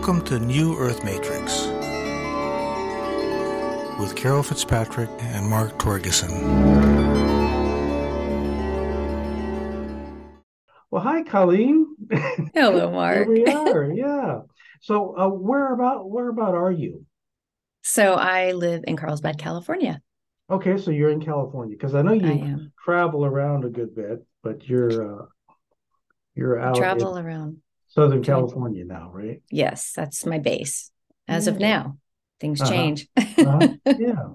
Welcome to New Earth Matrix with Carol Fitzpatrick and Mark Torgeson. Well, hi, Colleen. Hello, Mark. Here we are. Yeah. So, uh, where about where about are you? So I live in Carlsbad, California. Okay, so you're in California because I know you am. travel around a good bit, but you're uh, you're out Travel in around. Southern California now, right? Yes, that's my base. As of now, things Uh-huh. change. Uh-huh. yeah.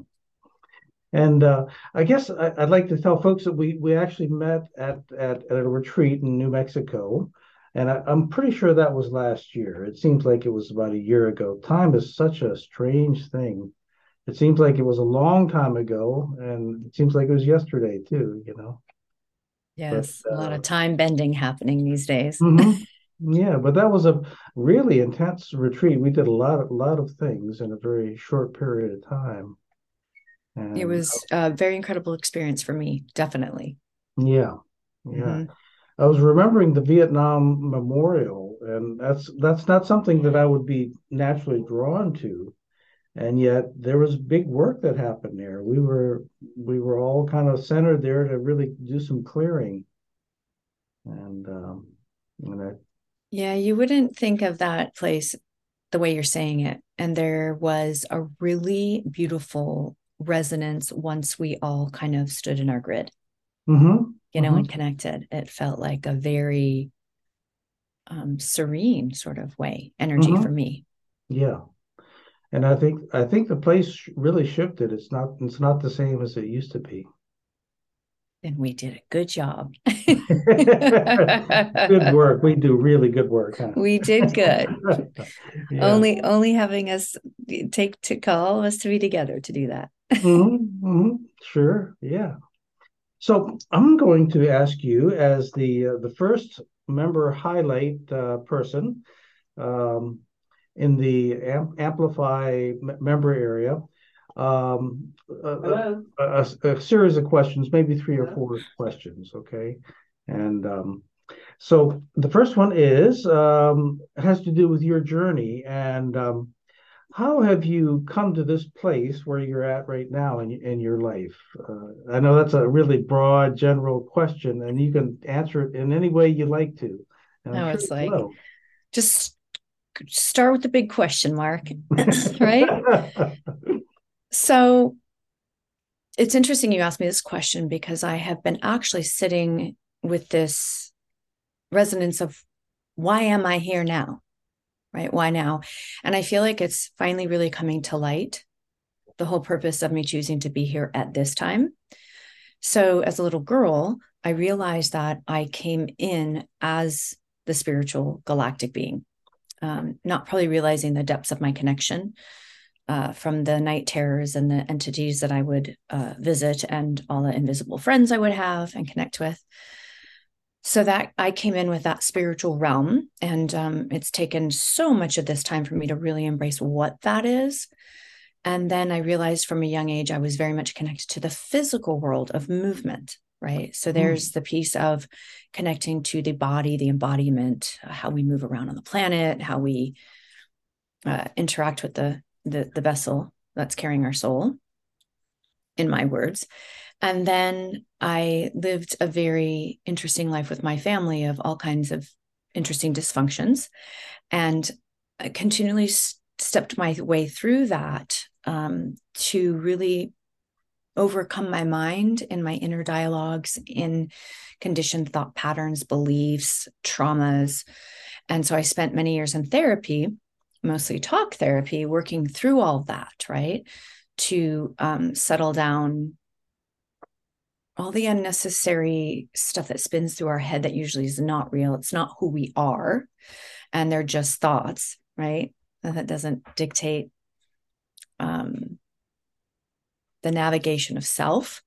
And uh, I guess I, I'd like to tell folks that we we actually met at at, at a retreat in New Mexico, and I, I'm pretty sure that was last year. It seems like it was about a year ago. Time is such a strange thing. It seems like it was a long time ago, and it seems like it was yesterday too. You know. yes, a lot uh, of time bending happening these days. Mhm. Yeah, but that was a really intense retreat. We did a lot of lot of things in a very short period of time. It was a very incredible experience for me, definitely. Yeah, yeah. Mhm. I was remembering the Vietnam Memorial, and that's that's not something that I would be naturally drawn to. And yet there was big work that happened there. We were we were all kind of centered there to really do some clearing. And um, and I, Yeah, you wouldn't think of that place the way you're saying it. And there was a really beautiful resonance once we all kind of stood in our grid. Mhm, you know, mhm. and connected. It felt like a very um, serene sort of way, energy Mhm. for me. Yeah. And I think I think the place really shifted. It's not it's not the same as it used to be. And we did a good job. Good work. We do really good work, huh? We did good. Yeah. Only only having us take to call us to be together to do that. Mhm, mhm. Sure. Yeah. So I'm going to ask you as the uh, the first member highlight uh, person um, in the Am- Amplify m- member area. Um, a, a, a, a series of questions, maybe three or four questions, okay? And um, so the first one is um, has to do with your journey and um, how have you come to this place where you're at right now in in your life? Uh, I know that's a really broad, general question, and you can answer it in any way you like to. And I'm No, sure it's like- will. Just start with the big question mark, right? So it's interesting you asked me this question because I have been actually sitting with this resonance of why am I here now? Right? Why now? And I feel like it's finally really coming to light the whole purpose of me choosing to be here at this time. So as a little girl, I realized that I came in as the spiritual galactic being, um, not probably realizing the depths of my connection uh, from the night terrors and the entities that I would uh, visit and all the invisible friends I would have and connect with. So that I came in with that spiritual realm, and um, it's taken so much of this time for me to really embrace what that is. And then I realized from a young age I was very much connected to the physical world of movement, right? So there's the piece of connecting to the body, the embodiment, how we move around on the planet, how we uh, interact with the the the vessel that's carrying our soul in my words. And then i lived a very interesting life with my family of all kinds of interesting dysfunctions and I continually stepped my way through that um, to really overcome my mind in my inner dialogues in conditioned thought patterns beliefs traumas. And so i spent many years in therapy mostly talk therapy, working through all that, right? To um, settle down all the unnecessary stuff that spins through our head that usually is not real. It's not who we are. And they're just thoughts, right? That doesn't dictate um, the navigation of self.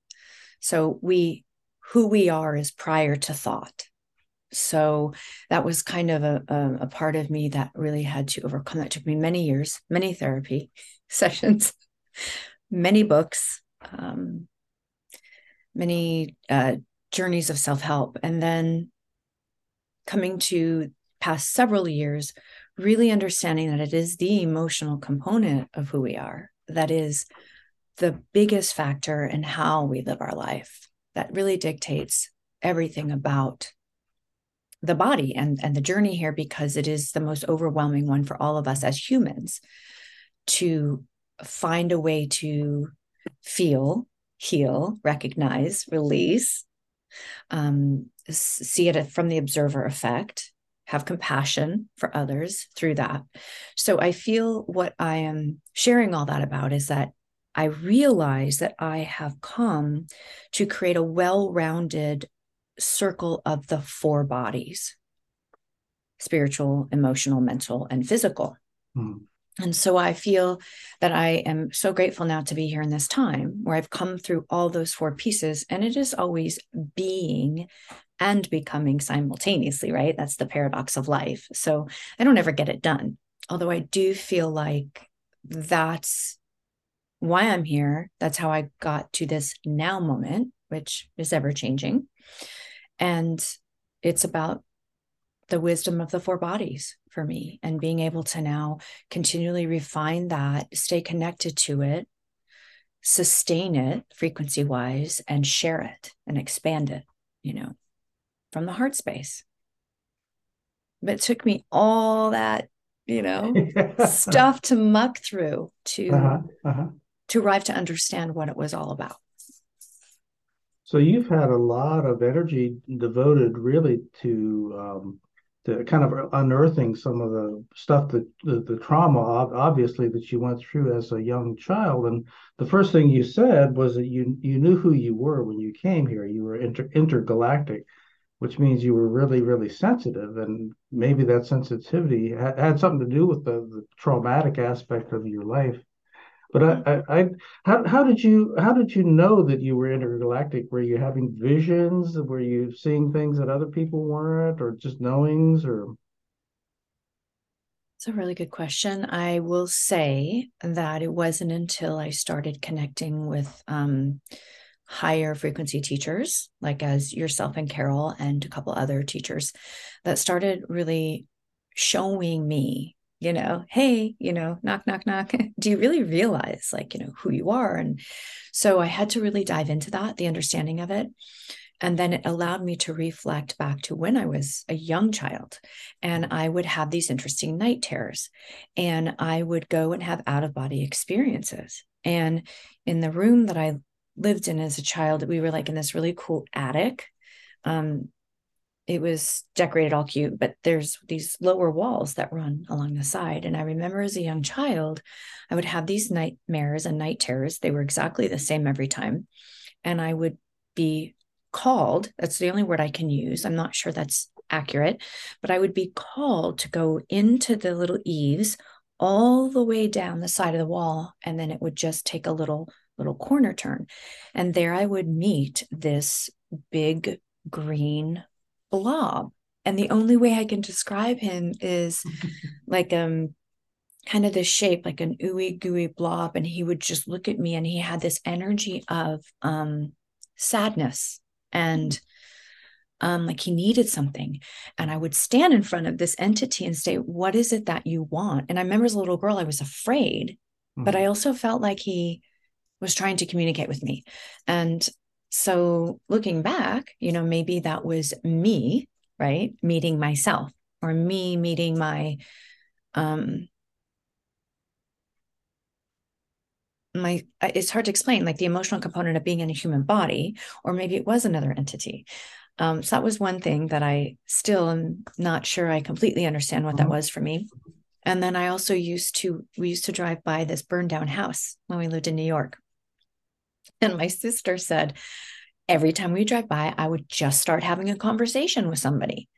So we, who we are is prior to thought. So that was kind of a, a, a part of me that really had to overcome. That took me many years, many therapy sessions, many books, um, many uh, journeys of self help, and then coming to past several years, really understanding that it is the emotional component of who we are that is the biggest factor in how we live our life that really dictates everything about the body and and the journey here because it is the most overwhelming one for all of us as humans to find a way to feel heal recognize release um, see it from the observer effect have compassion for others through that. So I feel what I am sharing all that about is that I realize that I have come to create a well rounded circle of the four bodies spiritual, emotional, mental, and physical. Mm. And so I feel that I am so grateful now to be here in this time where I've come through all those four pieces. And it is always being and becoming simultaneously, right? That's the paradox of life. So I don't ever get it done. Although I do feel like that's why I'm here. That's how I got to this now moment, which is ever changing. And it's about the wisdom of the four bodies for me and being able to now continually refine that, stay connected to it, sustain it frequency wise, and share it and expand it, you know from the heart space. But it took me all that, you know, stuff to muck through to uh-huh, uh-huh. to arrive to understand what it was all about. So you've had a lot of energy devoted really to um, to kind of unearthing some of the stuff that the, the trauma obviously that you went through as a young child and the first thing you said was that you you knew who you were when you came here you were inter, intergalactic which means you were really, really sensitive. And maybe that sensitivity had, had something to do with the, the, traumatic aspect of your life. But I, I, I, how, how did you, how did you know that you were intergalactic? Were you having visions? Were you seeing things that other people weren't, or just knowings, or? It's a really good question. I will say that it wasn't until I started connecting with um, higher frequency teachers, like as yourself and Carol and a couple other teachers, that started really showing me, you know, hey, you know, knock, knock, knock. Do you really realize, like, you know, who you are? And so I had to really dive into that, the understanding of it. And then it allowed me to reflect back to when I was a young child. And I would have these interesting night terrors. And I would go and have out of body experiences. And in the room that I lived in as a child, we were like in this really cool attic. Um, it was decorated all cute, but there's these lower walls that run along the side. And I remember as a young child, I would have these nightmares and night terrors. They were exactly the same every time. And I would be called, that's the only word I can use. I'm not sure that's accurate, but I would be called to go into the little eaves all the way down the side of the wall. And then it would just take a little little corner turn. And there I would meet this big green blob. And the only way I can describe him is like um kind of this shape, like an ooey gooey blob. And he would just look at me and he had this energy of um sadness and um, like he needed something. And I would stand in front of this entity and say, What is it that you want? And I remember as a little girl, I was afraid, mm-hmm. but I also felt like he was trying to communicate with me. And so looking back, you know, maybe that was me, right? Meeting myself or me meeting my um my it's hard to explain like the emotional component of being in a human body or maybe it was another entity um, so that was one thing that i still am not sure i completely understand what that mm-hmm. was for me and then i also used to we used to drive by this burned down house when we lived in new york and my sister said, every time we drive by, I would just start having a conversation with somebody.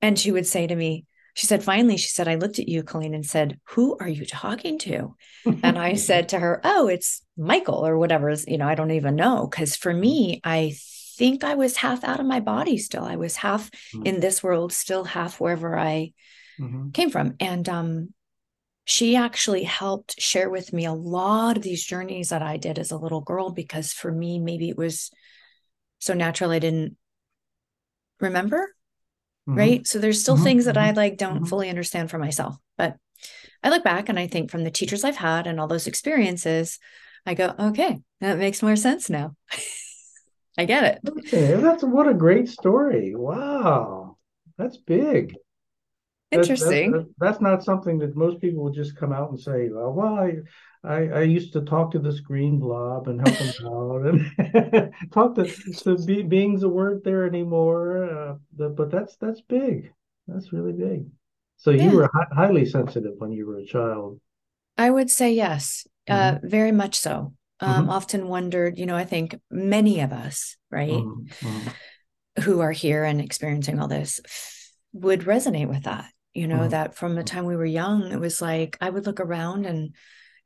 And she would say to me, she said, finally, she said, I looked at you, Colleen, and said, Who are you talking to? and I said to her, Oh, it's Michael or whatever. You know, I don't even know. Cause for me, I think I was half out of my body still. I was half mm-hmm. in this world, still half wherever I mm-hmm. came from. And um, she actually helped share with me a lot of these journeys that I did as a little girl because for me, maybe it was so natural I didn't remember. mm-hmm. right? So there's still mm-hmm. things that I mm-hmm. like don't mm-hmm. fully understand for myself. But I look back and I think from the teachers I've had and all those experiences, I go, okay, that makes more sense now. I get it. Okay, that's what a great story. Wow. That's big. Interesting. That's, that's, that's, not something that most people would just come out and say, well, well I, I, I used to talk to this green blob and help him out and talk to, to be, beings that weren't there anymore. Uh, the, but that's that's big. That's really big. So yeah. you were hi- highly sensitive when you were a child. I would say yes, uh, mm-hmm. uh, very much so. Um, mm-hmm. Often wondered, you know, I think many of us, right, mm-hmm. mm-hmm. who are here and experiencing all this would resonate with that you know mm-hmm. that from the time we were young it was like i would look around and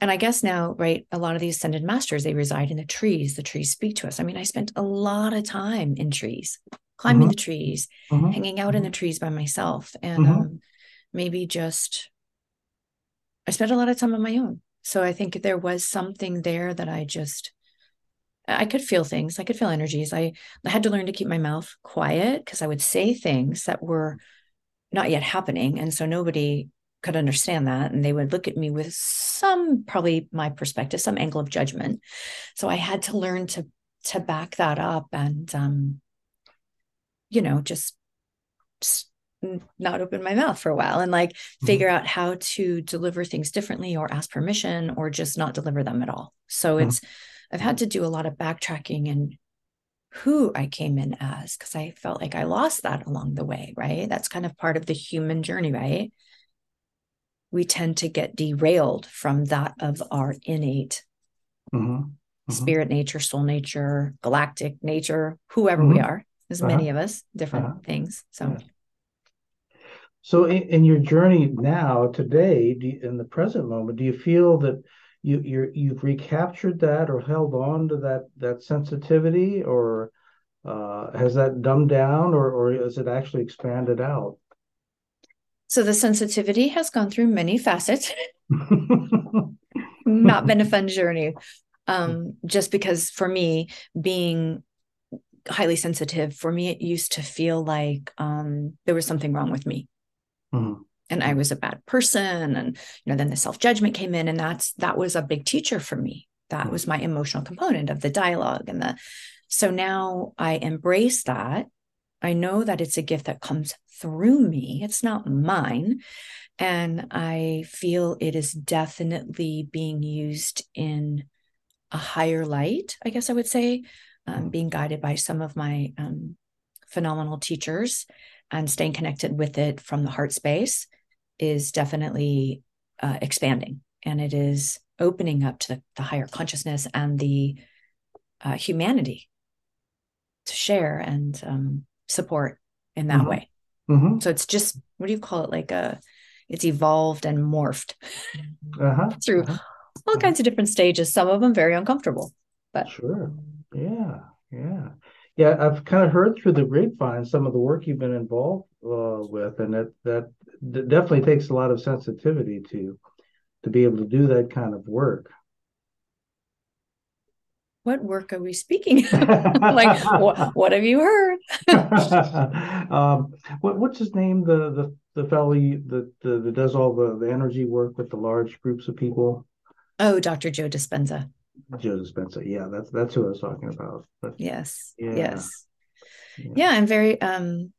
and i guess now right a lot of these ascended masters they reside in the trees the trees speak to us i mean i spent a lot of time in trees climbing mm-hmm. the trees mm-hmm. hanging out in the mm-hmm. trees by myself and mm-hmm. um, maybe just i spent a lot of time on my own so i think there was something there that i just I could feel things. I could feel energies. I, I had to learn to keep my mouth quiet because I would say things that were not yet happening. And so nobody could understand that. And they would look at me with some, probably my perspective, some angle of judgment. So I had to learn to to back that up and um, you know, just, just not open my mouth for a while and like mm-hmm. figure out how to deliver things differently or ask permission or just not deliver them at all. So mm-hmm. it's I've had to do a lot of backtracking and who I came in as because I felt like I lost that along the way, right? That's kind of part of the human journey, right? We tend to get derailed from that of our innate mm-hmm. Mm-hmm. spirit nature, soul nature, galactic nature, whoever mm-hmm. we are. There's uh-huh. many of us, different uh-huh. things. So, yeah. so in, in, your journey now, today, you, in the present moment, do you feel that you you you've recaptured that or held on to that that sensitivity or uh, has that dumbed down or or is it actually expanded out? So the sensitivity has gone through many facets. Not been a fun journey um, just because for me being highly sensitive for me it used to feel like um, there was something wrong with me. Mm-hmm and I was a bad person. And, you know, then the self judgment came in and that's, that was a big teacher for me. That was my emotional component of the dialogue and the, so now I embrace that. I know that it's a gift that comes through me. It's not mine. And I feel it is definitely being used in a higher light, I guess I would say, um, being guided by some of my um, phenomenal teachers and staying connected with it from the heart space is definitely uh, expanding and it is opening up to the, the higher consciousness and the uh, humanity to share and um, support in that mm-hmm. way. Mm-hmm. So it's just what do you call it? Like a, uh, it's evolved and morphed uh-huh. through uh-huh. all kinds of different stages. Some of them very uncomfortable, but sure, yeah, yeah, yeah. I've kind of heard through the grapevine some of the work you've been involved uh, with, and that that definitely takes a lot of sensitivity to to be able to do that kind of work. What work are we speaking like what, what have you heard? Um, what, what's his name? The the the fellow that, that does all the, the energy work with the large groups of people? Oh dr joe dispenza. Joe dispenza yeah that's that's who i was talking about. But, yes yeah. yes. Yeah. yeah i'm very um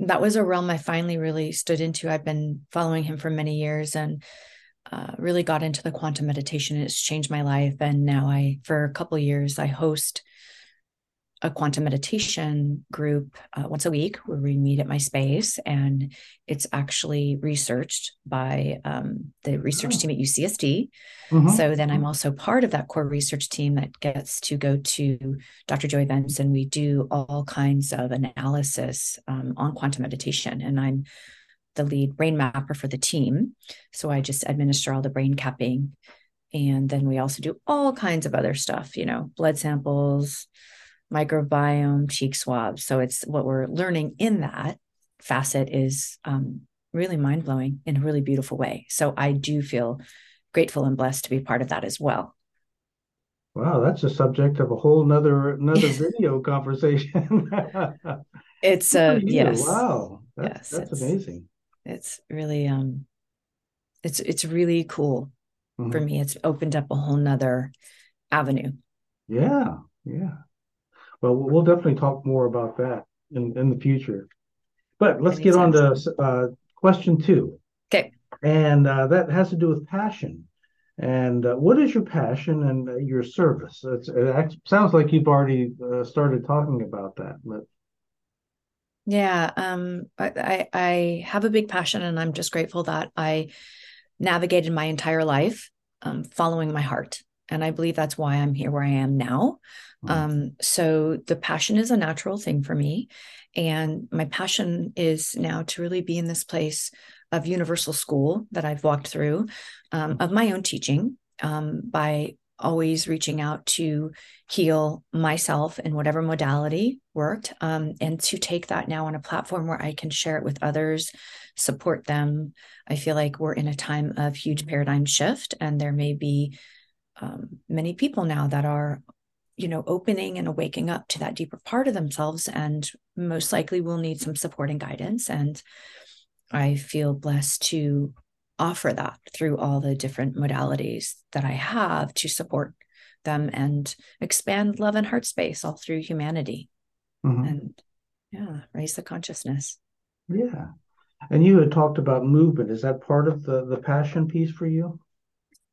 that was a realm I finally really stood into. I've been following him for many years and uh, really got into the quantum meditation. It's changed my life. And now I, for a couple years, I host a quantum meditation group uh, once a week where we meet at my space and it's actually researched by um, the research oh. team at ucsd mm-hmm. so then i'm mm-hmm. also part of that core research team that gets to go to dr joe events and we do all kinds of analysis um, on quantum meditation and i'm the lead brain mapper for the team so i just administer all the brain capping and then we also do all kinds of other stuff you know blood samples microbiome, cheek swabs. So it's what we're learning in that facet is um, really mind blowing in a really beautiful way. So I do feel grateful and blessed to be part of that as well. Wow, that's a subject of a whole nother another video conversation. it's uh yes. Wow. That's, yes, that's it's, amazing. It's really um, it's it's really cool Mhm. for me. It's opened up a whole nother avenue. Yeah, yeah. Well, we'll definitely talk more about that in, in the future. But let's get on to uh, question two. Okay. And uh, that has to do with passion. And uh, what is your passion and uh, your service? It's, it sounds like you've already uh, started talking about that, but Yeah, um, I, I I have a big passion, and I'm just grateful that I navigated my entire life um, following my heart, and I believe that's why I'm here where I am now. Mm. Um, so the passion is a natural thing for me, and my passion is now to really be in this place of universal school that I've walked through, um, of my own teaching, um, by always reaching out to heal myself in whatever modality worked um, and to take that now on a platform where i can share it with others support them i feel like we're in a time of huge paradigm shift and there may be um, many people now that are you know opening and awaking up to that deeper part of themselves and most likely will need some support and guidance and i feel blessed to offer that through all the different modalities that I have to support them and expand love and heart space all through humanity Mhm. and yeah, raise the consciousness. yeah. And you had talked about movement. Is that part of the, the passion piece for you?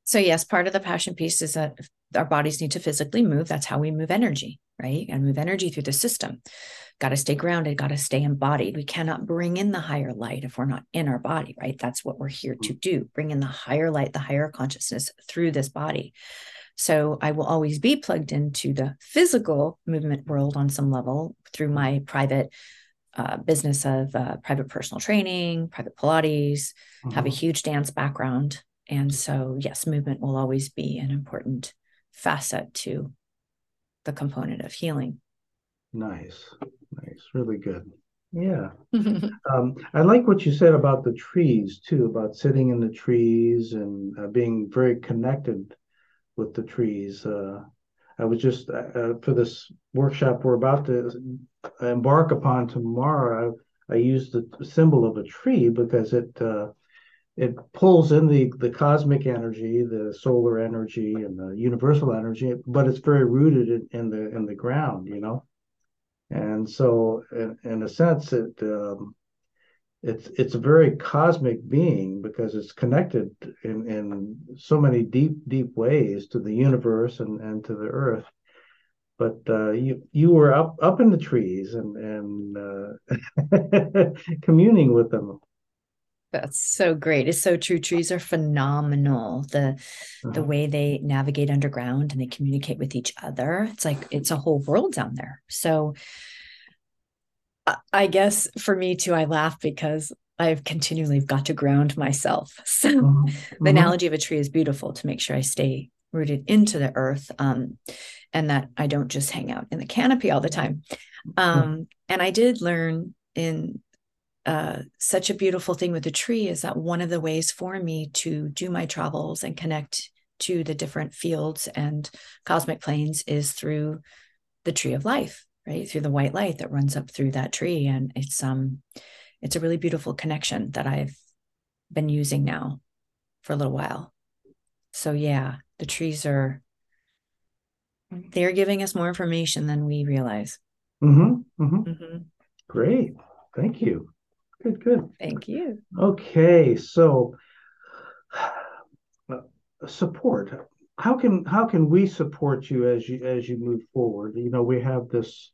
So, yes, part of the passion piece is that our bodies need to physically move. That's how we move energy, right? And move energy through the system. Got to stay grounded, got to stay embodied. We cannot bring in the higher light if we're not in our body, right? That's what we're here to do bring in the higher light, the higher consciousness through this body. So, I will always be plugged into the physical movement world on some level through my private uh, business of uh, private personal training, private Pilates, have a Mhm. huge dance background. And so, yes, movement will always be an important facet to the component of healing. Nice, nice, really good. Yeah. Um, I like what you said about the trees too, about sitting in the trees and uh, being very connected with the trees. Uh, I was just uh, uh, for this workshop we're about to embark upon tomorrow. I, I used the symbol of a tree because it uh, it pulls in the the cosmic energy, the solar energy, and the universal energy, but it's very rooted in, in the in the ground, you know. And so, in, in a sense, it um, it's it's a very cosmic being because it's connected in in so many deep deep ways to the universe and and to the earth. But uh, you you were up up in the trees and and uh, communing with them. That's so great. It's so true. Trees are phenomenal. The the Uh-huh. way they navigate underground and they communicate with each other. It's like it's a whole world down there. So I- guess for me too, I laugh because I've continually got to ground myself. So Mhm. the Mhm. analogy of a tree is beautiful to make sure I stay rooted into the earth um, and that I don't just hang out in the canopy all the time. Um, and I did learn in uh, such a beautiful thing with the tree is that one of the ways for me to do my travels and connect to the different fields and cosmic planes is through the tree of life right through the white light that runs up through that tree and it's um it's a really beautiful connection that i've been using now for a little while so yeah the trees are they're giving us more information than we realize mm-hmm, Mhm. Mhm. Great. Thank you. Good, good. thank you Okay, so uh, support. How can how can we support you as you as you move forward? You know, we have this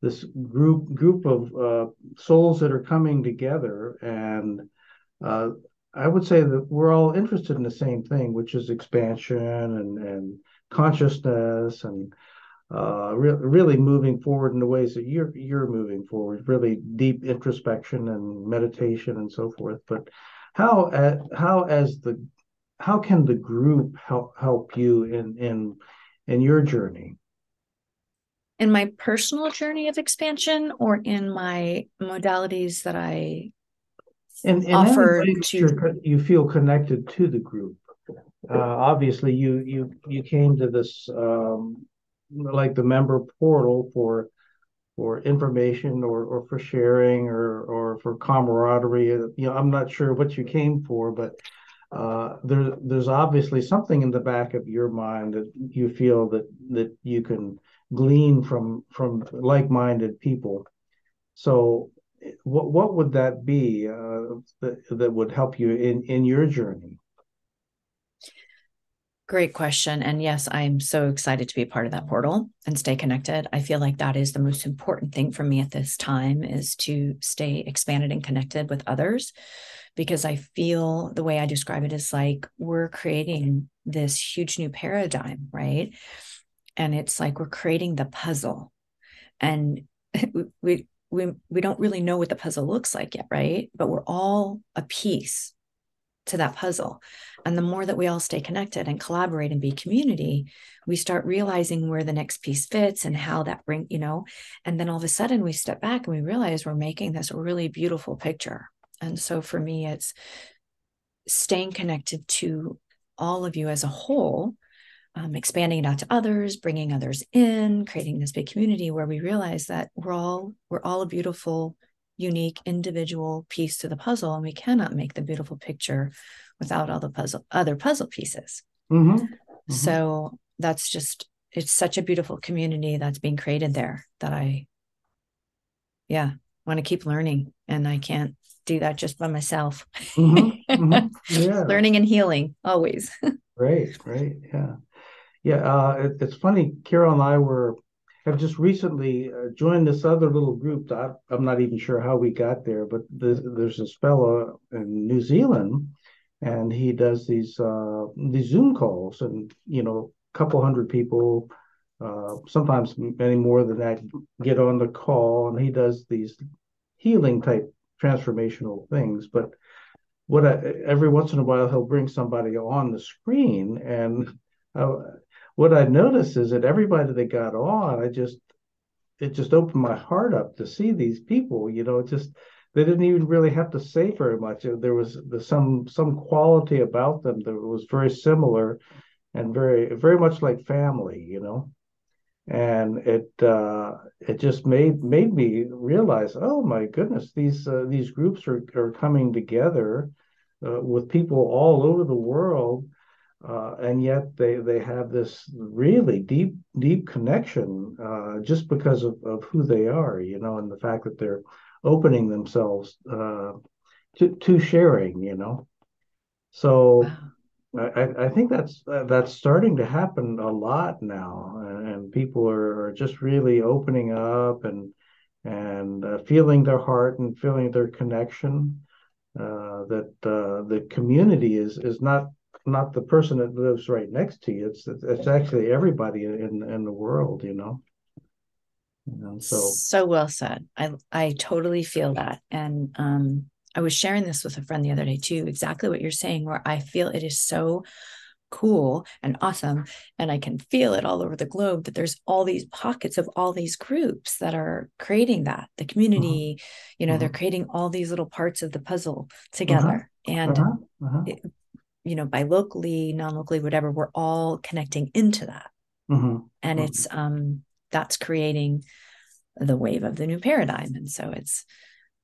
this group group of uh, souls that are coming together, and uh, I would say that we're all interested in the same thing, which is expansion and and consciousness and uh, re- really moving forward in the ways that you're you're moving forward, really deep introspection and meditation and so forth. But how uh, how as the how can the group help help you in in in your journey? in my personal journey of expansion or in my modalities that I In in offer any way that to you feel connected to the group. Uh, obviously, you you you came to this um, like the member portal for for information or, or for sharing or or for camaraderie. You know, I'm not sure what you came for, but uh, there, there's obviously something in the back of your mind that you feel that that you can glean from from like-minded people. So, what what would that be uh, that that would help you in in your journey? Great question. And yes, I'm so excited to be part of that portal and stay connected. I feel like that is the most important thing for me at this time is to stay expanded and connected with others because I feel the way I describe it is like we're creating this huge new paradigm, right? And it's like we're creating the puzzle. And we we we don't really know what the puzzle looks like yet, right? But we're all a piece to that puzzle. And the more that we all stay connected and collaborate and be community, we start realizing where the next piece fits and how that bring, you know, and then all of a sudden we step back and we realize we're making this really beautiful picture. And so for me, it's staying connected to all of you as a whole, um, expanding it out to others, bringing others in, creating this big community where we realize that we're all we're all a beautiful unique individual piece to the puzzle and we cannot make the beautiful picture without all the puzzle other puzzle pieces mm-hmm. Mm-hmm. so that's just it's such a beautiful community that's being created there that i yeah want to keep learning and i can't do that just by myself mm-hmm. mm-hmm. Yeah. learning and healing always great great yeah yeah uh, it, it's funny carol and i were have just recently uh, joined this other little group. That I'm not even sure how we got there, but there's, there's this fellow in New Zealand, and he does these uh, these Zoom calls, and you know, a couple hundred people, uh, sometimes many more than that, get on the call, and he does these healing type transformational things. But what I, every once in a while he'll bring somebody on the screen, and uh, what I noticed is that everybody that got on, I just it just opened my heart up to see these people. You know, just they didn't even really have to say very much. There was some some quality about them that was very similar and very very much like family. You know, and it uh, it just made made me realize, oh my goodness, these uh, these groups are are coming together uh, with people all over the world uh, and yet they they have this really deep deep connection uh, just because of, of who they are you know and the fact that they're opening themselves uh, to to sharing you know so wow. I, I think that's that's starting to happen a lot now and, and people are, are, just really opening up and and uh, feeling their heart and feeling their connection uh, that uh, the community is is not not the person that lives right next to you. It's it's actually everybody in in the world, you know. Know so so well said. I I totally feel that, and um, I was sharing this with a friend the other day too. Exactly what you're saying, where I feel it is so cool and awesome and i can feel it all over the globe that there's all these pockets of all these groups that are creating that the community mm-hmm. you know they're creating all these little parts of the puzzle together uh-huh. and uh-huh. Uh-huh. It, you know by locally non-locally whatever we're all connecting into that mm-hmm. and mm-hmm. it's um that's creating the wave of the new paradigm and so it's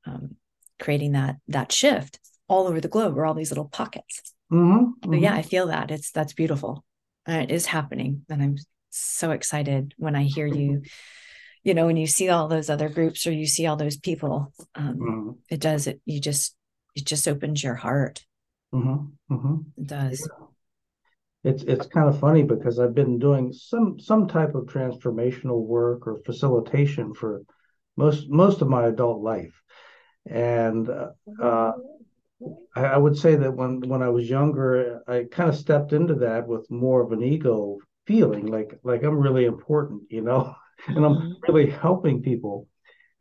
um, creating that that shift all over the globe or all these little pockets mm-hmm. but yeah mm-hmm. i feel that it's that's beautiful and it is happening and i'm so excited when i hear you you know when you see all those other groups or you see all those people um, mm-hmm. it does it you just it just opens your heart Mm-hmm, mm-hmm. It does. It's it's kind of funny because I've been doing some some type of transformational work or facilitation for most most of my adult life, and uh, I, I would say that when when I was younger, I kind of stepped into that with more of an ego feeling, like like I'm really important, you know, and I'm mm-hmm. really helping people.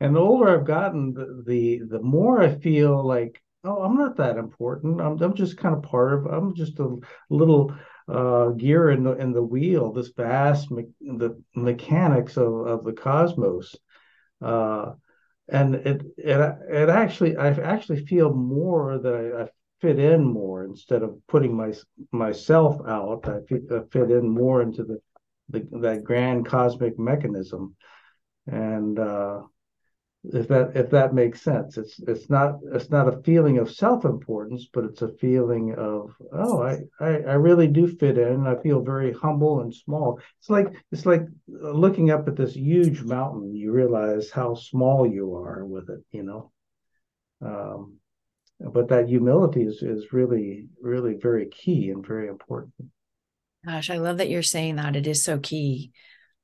And the older I've gotten, the, the the more I feel like oh, I'm not that important. I'm, I'm just kind of part of. I'm just a little uh, gear in the in the wheel. This vast me- the mechanics of of the cosmos, uh, and it it it actually I actually feel more that I, I fit in more instead of putting my myself out. I fit, I fit in more into the, the that grand cosmic mechanism. and uh, if that if that makes sense, it's it's not it's not a feeling of self importance, but it's a feeling of oh, I, I I really do fit in. I feel very humble and small. It's like it's like looking up at this huge mountain. You realize how small you are with it. You know. Um, but that humility is is really really very key and very important gosh i love that you're saying that it is so key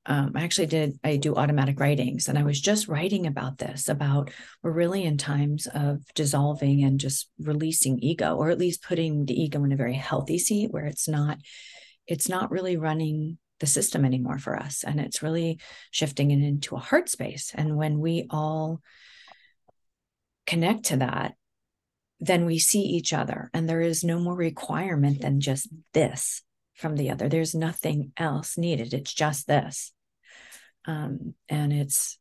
um, i actually did i do automatic writings and i was just writing about this about we're really in times of dissolving and just releasing ego or at least putting the ego in a very healthy seat where it's not it's not really running the system anymore for us and it's really shifting it into a heart space. And when we all connect to that then we see each other and there is no more requirement than just this from the other. There's nothing else needed. It's just this. Um, and it's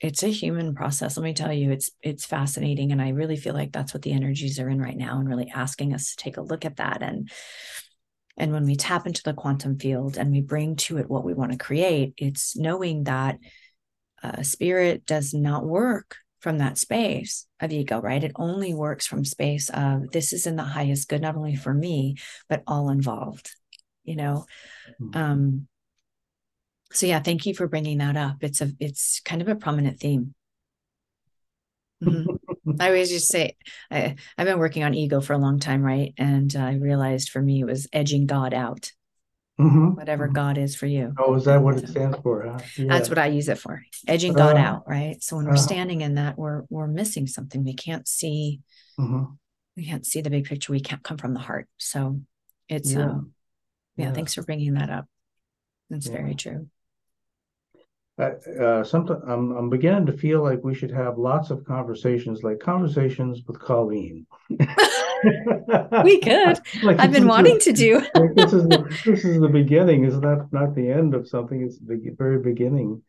it's a human process let me tell you. It's it's fascinating and i really feel like that's what the energies are in right now and really asking us to take a look at that. And and when we tap into the quantum field and we bring to it what we want to create it's knowing that uh, spirit does not work from that space of ego, right? It only works from space of this is in the highest good, not only for me, but all involved, you know? Mm-hmm. Um, so yeah, thank you for bringing that up. It's a, it's kind of a prominent theme. Mm-hmm. I always just say, I, I've been working on ego for a long time, right? And I realized for me, it was edging God out mm-hmm. whatever mm-hmm. God is for you. Oh, is that what it stands for? Huh? Yeah. That's what I use it for. Edging God uh, out, right? So when we're uh, standing in that, we're we're missing something. We can't see. Mm-hmm. We can't see the big picture. We can't come from the heart. So it's yeah. um, yeah, yeah. Thanks for bringing that up. That's very true uh, sometimes I'm, I'm beginning to feel like we should have lots of conversations, like conversations with Colleen. we could. like I've been wanting the, to do. like this is the, this is the beginning. It's not not the end of something. It's the very beginning.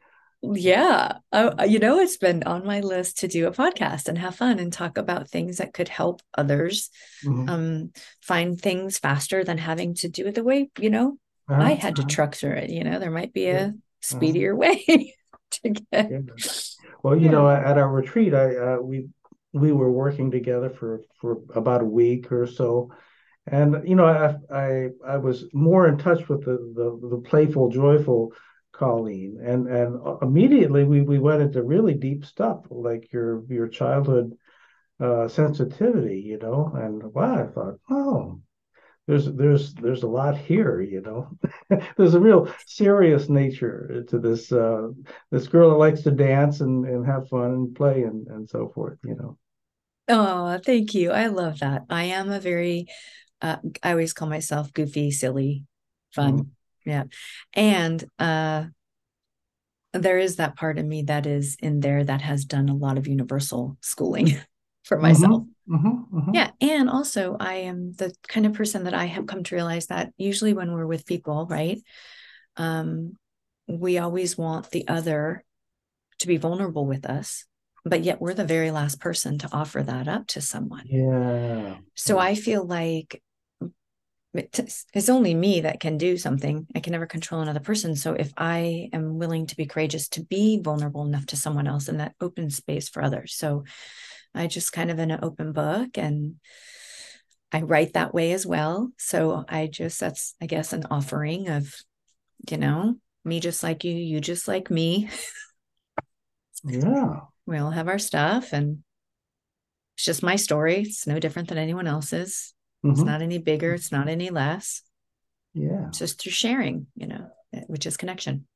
Yeah, uh, you know, it's been on my list to do a podcast and have fun and talk about things that could help others mm-hmm. um, find things faster than having to do it the way you know uh-huh. I had to uh-huh. truck through it. You know, there might be a uh-huh. speedier way to get. Yeah. Well, you yeah. know, at our retreat, I uh, we we were working together for for about a week or so, and you know, I I, I was more in touch with the, the the playful, joyful Colleen, and and immediately we we went into really deep stuff like your your childhood uh, sensitivity, you know, and wow, I thought, oh, there's there's there's a lot here you know. There's a real serious nature to this uh this girl that likes to dance and and have fun and play and and so forth you know. Oh thank you. I love that. I am a very uh, i always call myself goofy silly fun. Mm yeah. And uh there is that part of me that is in there that has done a lot of universal schooling for mm-hmm. myself Mm-hmm, mm-hmm. Yeah. And also, I am the kind of person that I have come to realize that usually when we're with people, right, um, we always want the other to be vulnerable with us, but yet we're the very last person to offer that up to someone. Yeah. So I feel like it's only me that can do something. I can never control another person. So if I am willing to be courageous to be vulnerable enough to someone else in that open space for others. So I just kind of in an open book and I write that way as well. So I just, that's, I guess, an offering of, you know, me just like you, you just like me. Yeah. We all have our stuff and it's just my story. It's no different than anyone else's. Mm-hmm. It's not any bigger, it's not any less. Yeah. It's just through sharing, you know, which is connection.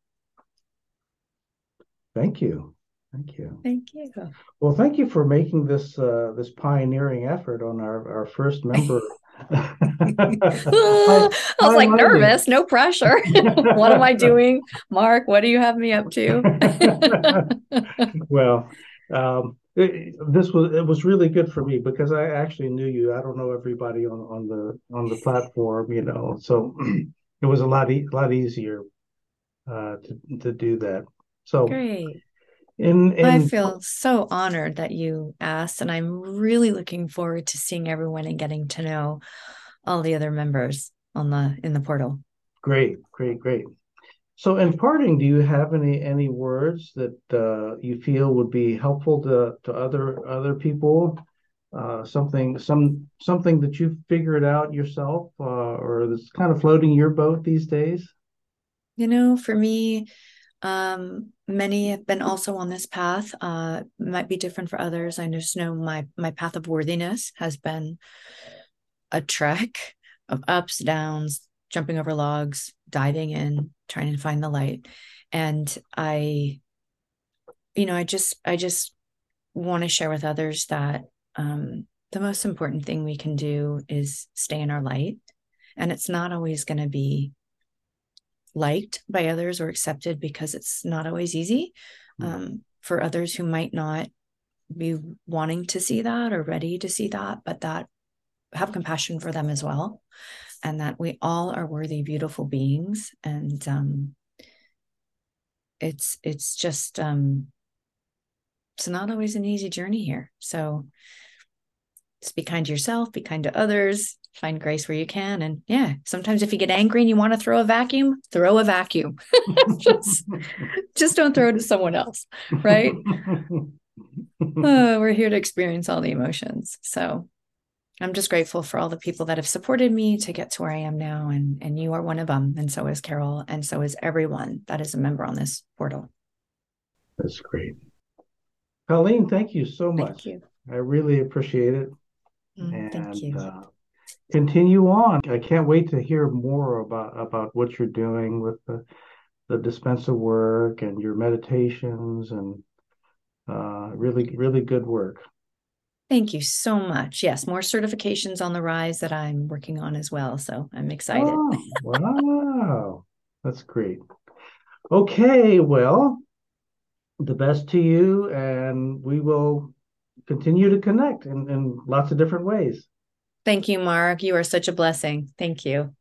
Thank you. Thank you. Thank you. Well, thank you for making this uh, this pioneering effort on our, our first member. I, I was like nervous, no pressure. what am I doing? Mark, what do you have me up to? well, um, it, this was it was really good for me because I actually knew you. I don't know everybody on, on the on the platform, you know, so it was a lot e- lot easier uh, to to do that. So great. In, in, I feel so honored that you asked, and I'm really looking forward to seeing everyone and getting to know all the other members on the in the portal. Great, great, great. So, in parting, do you have any any words that uh, you feel would be helpful to to other other people? Uh, something some something that you've figured out yourself, uh, or that's kind of floating your boat these days? You know, for me, um, many have been also on this path. Uh, might be different for others. I just know my my path of worthiness has been a trek of ups, downs, jumping over logs, diving in, trying to find the light. And I, you know, I just, I just want to share with others that um, the most important thing we can do is stay in our light. And it's not always going to be liked by others or accepted because it's not always easy mm. um, for others who might not be wanting to see that or ready to see that, but that have compassion for them as well and that we all are worthy beautiful beings and um it's it's just um it's not always an easy journey here so just be kind to yourself be kind to others find grace where you can and yeah sometimes if you get angry and you want to throw a vacuum throw a vacuum just just don't throw it to someone else right oh, we're here to experience all the emotions so I'm just grateful for all the people that have supported me to get to where I am now. And, and you are one of them. And so is Carol. And so is everyone that is a member on this portal. That's great. Colleen, thank you so much. You. I really appreciate it. Mm, and, thank you. Uh, continue on. I can't wait to hear more about, about what you're doing with the, the Dispenza work and your meditations and uh, really, really good work. Thank you so much. Yes, more certifications on the rise that I'm working on as well. So I'm excited. Oh, wow. That's great. Okay, well, the best to you, and we will continue to connect in, in lots of different ways. Thank you, Mark. You are such a blessing. Thank you.